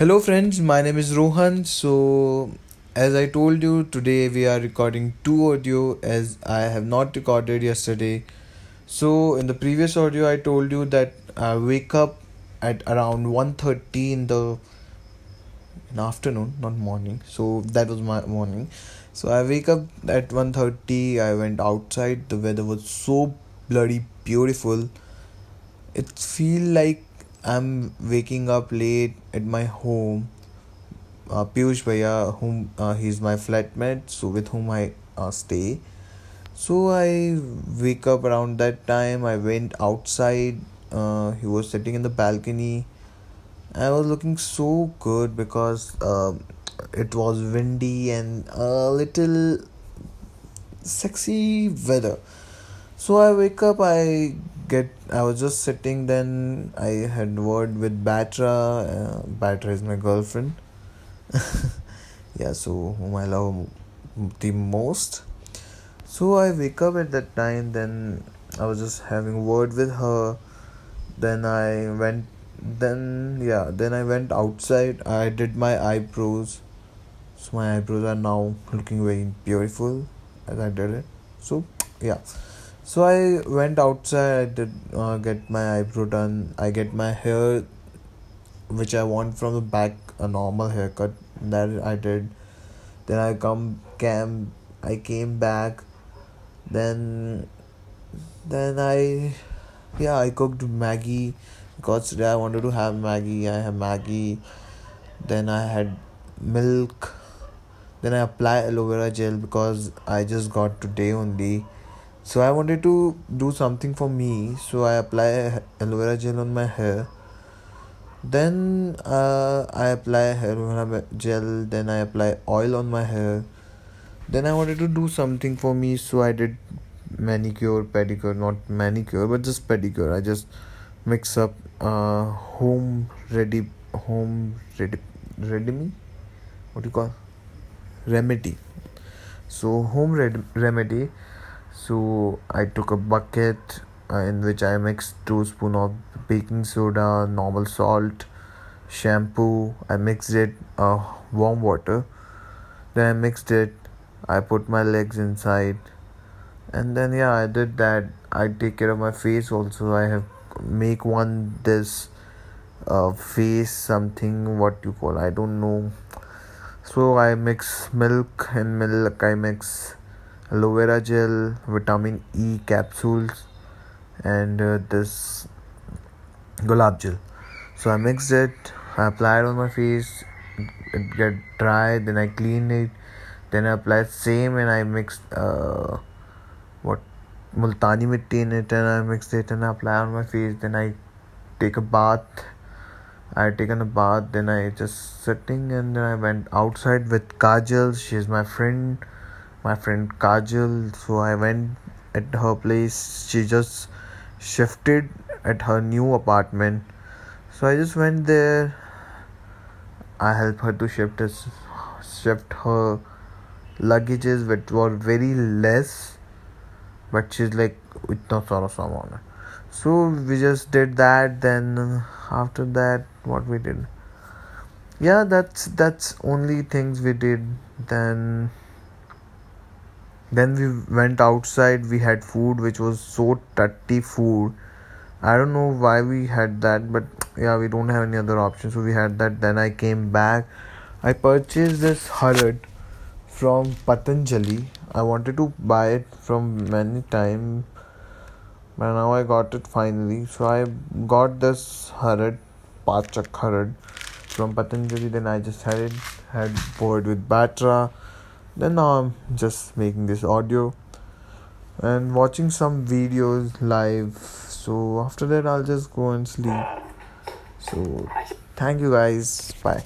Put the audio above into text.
Hello, friends. My name is Rohan. So, as I told you, today we are recording two audio as I have not recorded yesterday. So, in the previous audio, I told you that I wake up at around 1.30 in the in afternoon, not morning. So that was my morning. So I wake up at 1.30. I went outside. The weather was so bloody beautiful. It feel like I'm waking up late at my home. Uh, Piyush Bhaiya, whom uh, he's my flatmate, so with whom I uh, stay. So I wake up around that time. I went outside. Uh, he was sitting in the balcony. I was looking so good because uh, it was windy and a little sexy weather. So I wake up. I get I was just sitting then I had word with Batra uh, Batra is my girlfriend. Yeah so whom I love the most. So I wake up at that time then I was just having word with her. Then I went then yeah then I went outside. I did my eyebrows. So my eyebrows are now looking very beautiful as I did it. So yeah so I went outside. I did uh, get my eyebrow done. I get my hair, which I want from the back, a normal haircut. That I did. Then I come came. I came back. Then, then I, yeah, I cooked Maggi because today I wanted to have Maggi I have Maggi Then I had milk. Then I apply aloe vera gel because I just got today only so I wanted to do something for me, so I apply aloe vera gel on my hair. Then uh, I apply aloe vera gel. Then I apply oil on my hair. Then I wanted to do something for me, so I did manicure, pedicure, not manicure, but just pedicure. I just mix up uh, home ready, home ready, ready me. What do you call remedy? So home red- remedy so I took a bucket uh, in which I mixed two spoon of baking soda, normal salt, shampoo. I mixed it uh, warm water. Then I mixed it. I put my legs inside, and then yeah, I did that. I take care of my face also. I have make one this uh, face something what you call I don't know. So I mix milk and milk. I mix aloe vera gel, vitamin E capsules, and uh, this gulab gel. So I mixed it, I applied on my face, it get dry, then I clean it, then I applied same and I mixed uh, what multani mitti in it and I mixed it and I apply on my face. Then I take a bath. I had taken a bath, then I just sitting and then I went outside with Kajal. She is my friend my friend Kajal. So I went at her place. She just shifted at her new apartment. So I just went there. I helped her to shift his, shift her luggages, which were very less. But she's like, itna sara saman So we just did that. Then after that, what we did? Yeah, that's that's only things we did. Then then we went outside we had food which was so tutty food. I don't know why we had that but yeah we don't have any other option so we had that. Then i came back. I purchased this harad from patanjali. I wanted to buy it from many time but now i got it finally. So i got this harad pachak harad from patanjali. Then i just had it had poured with batra then now i'm just making this audio and watching some videos live. So after that i'll just go and sleep. So thank you guys. Bye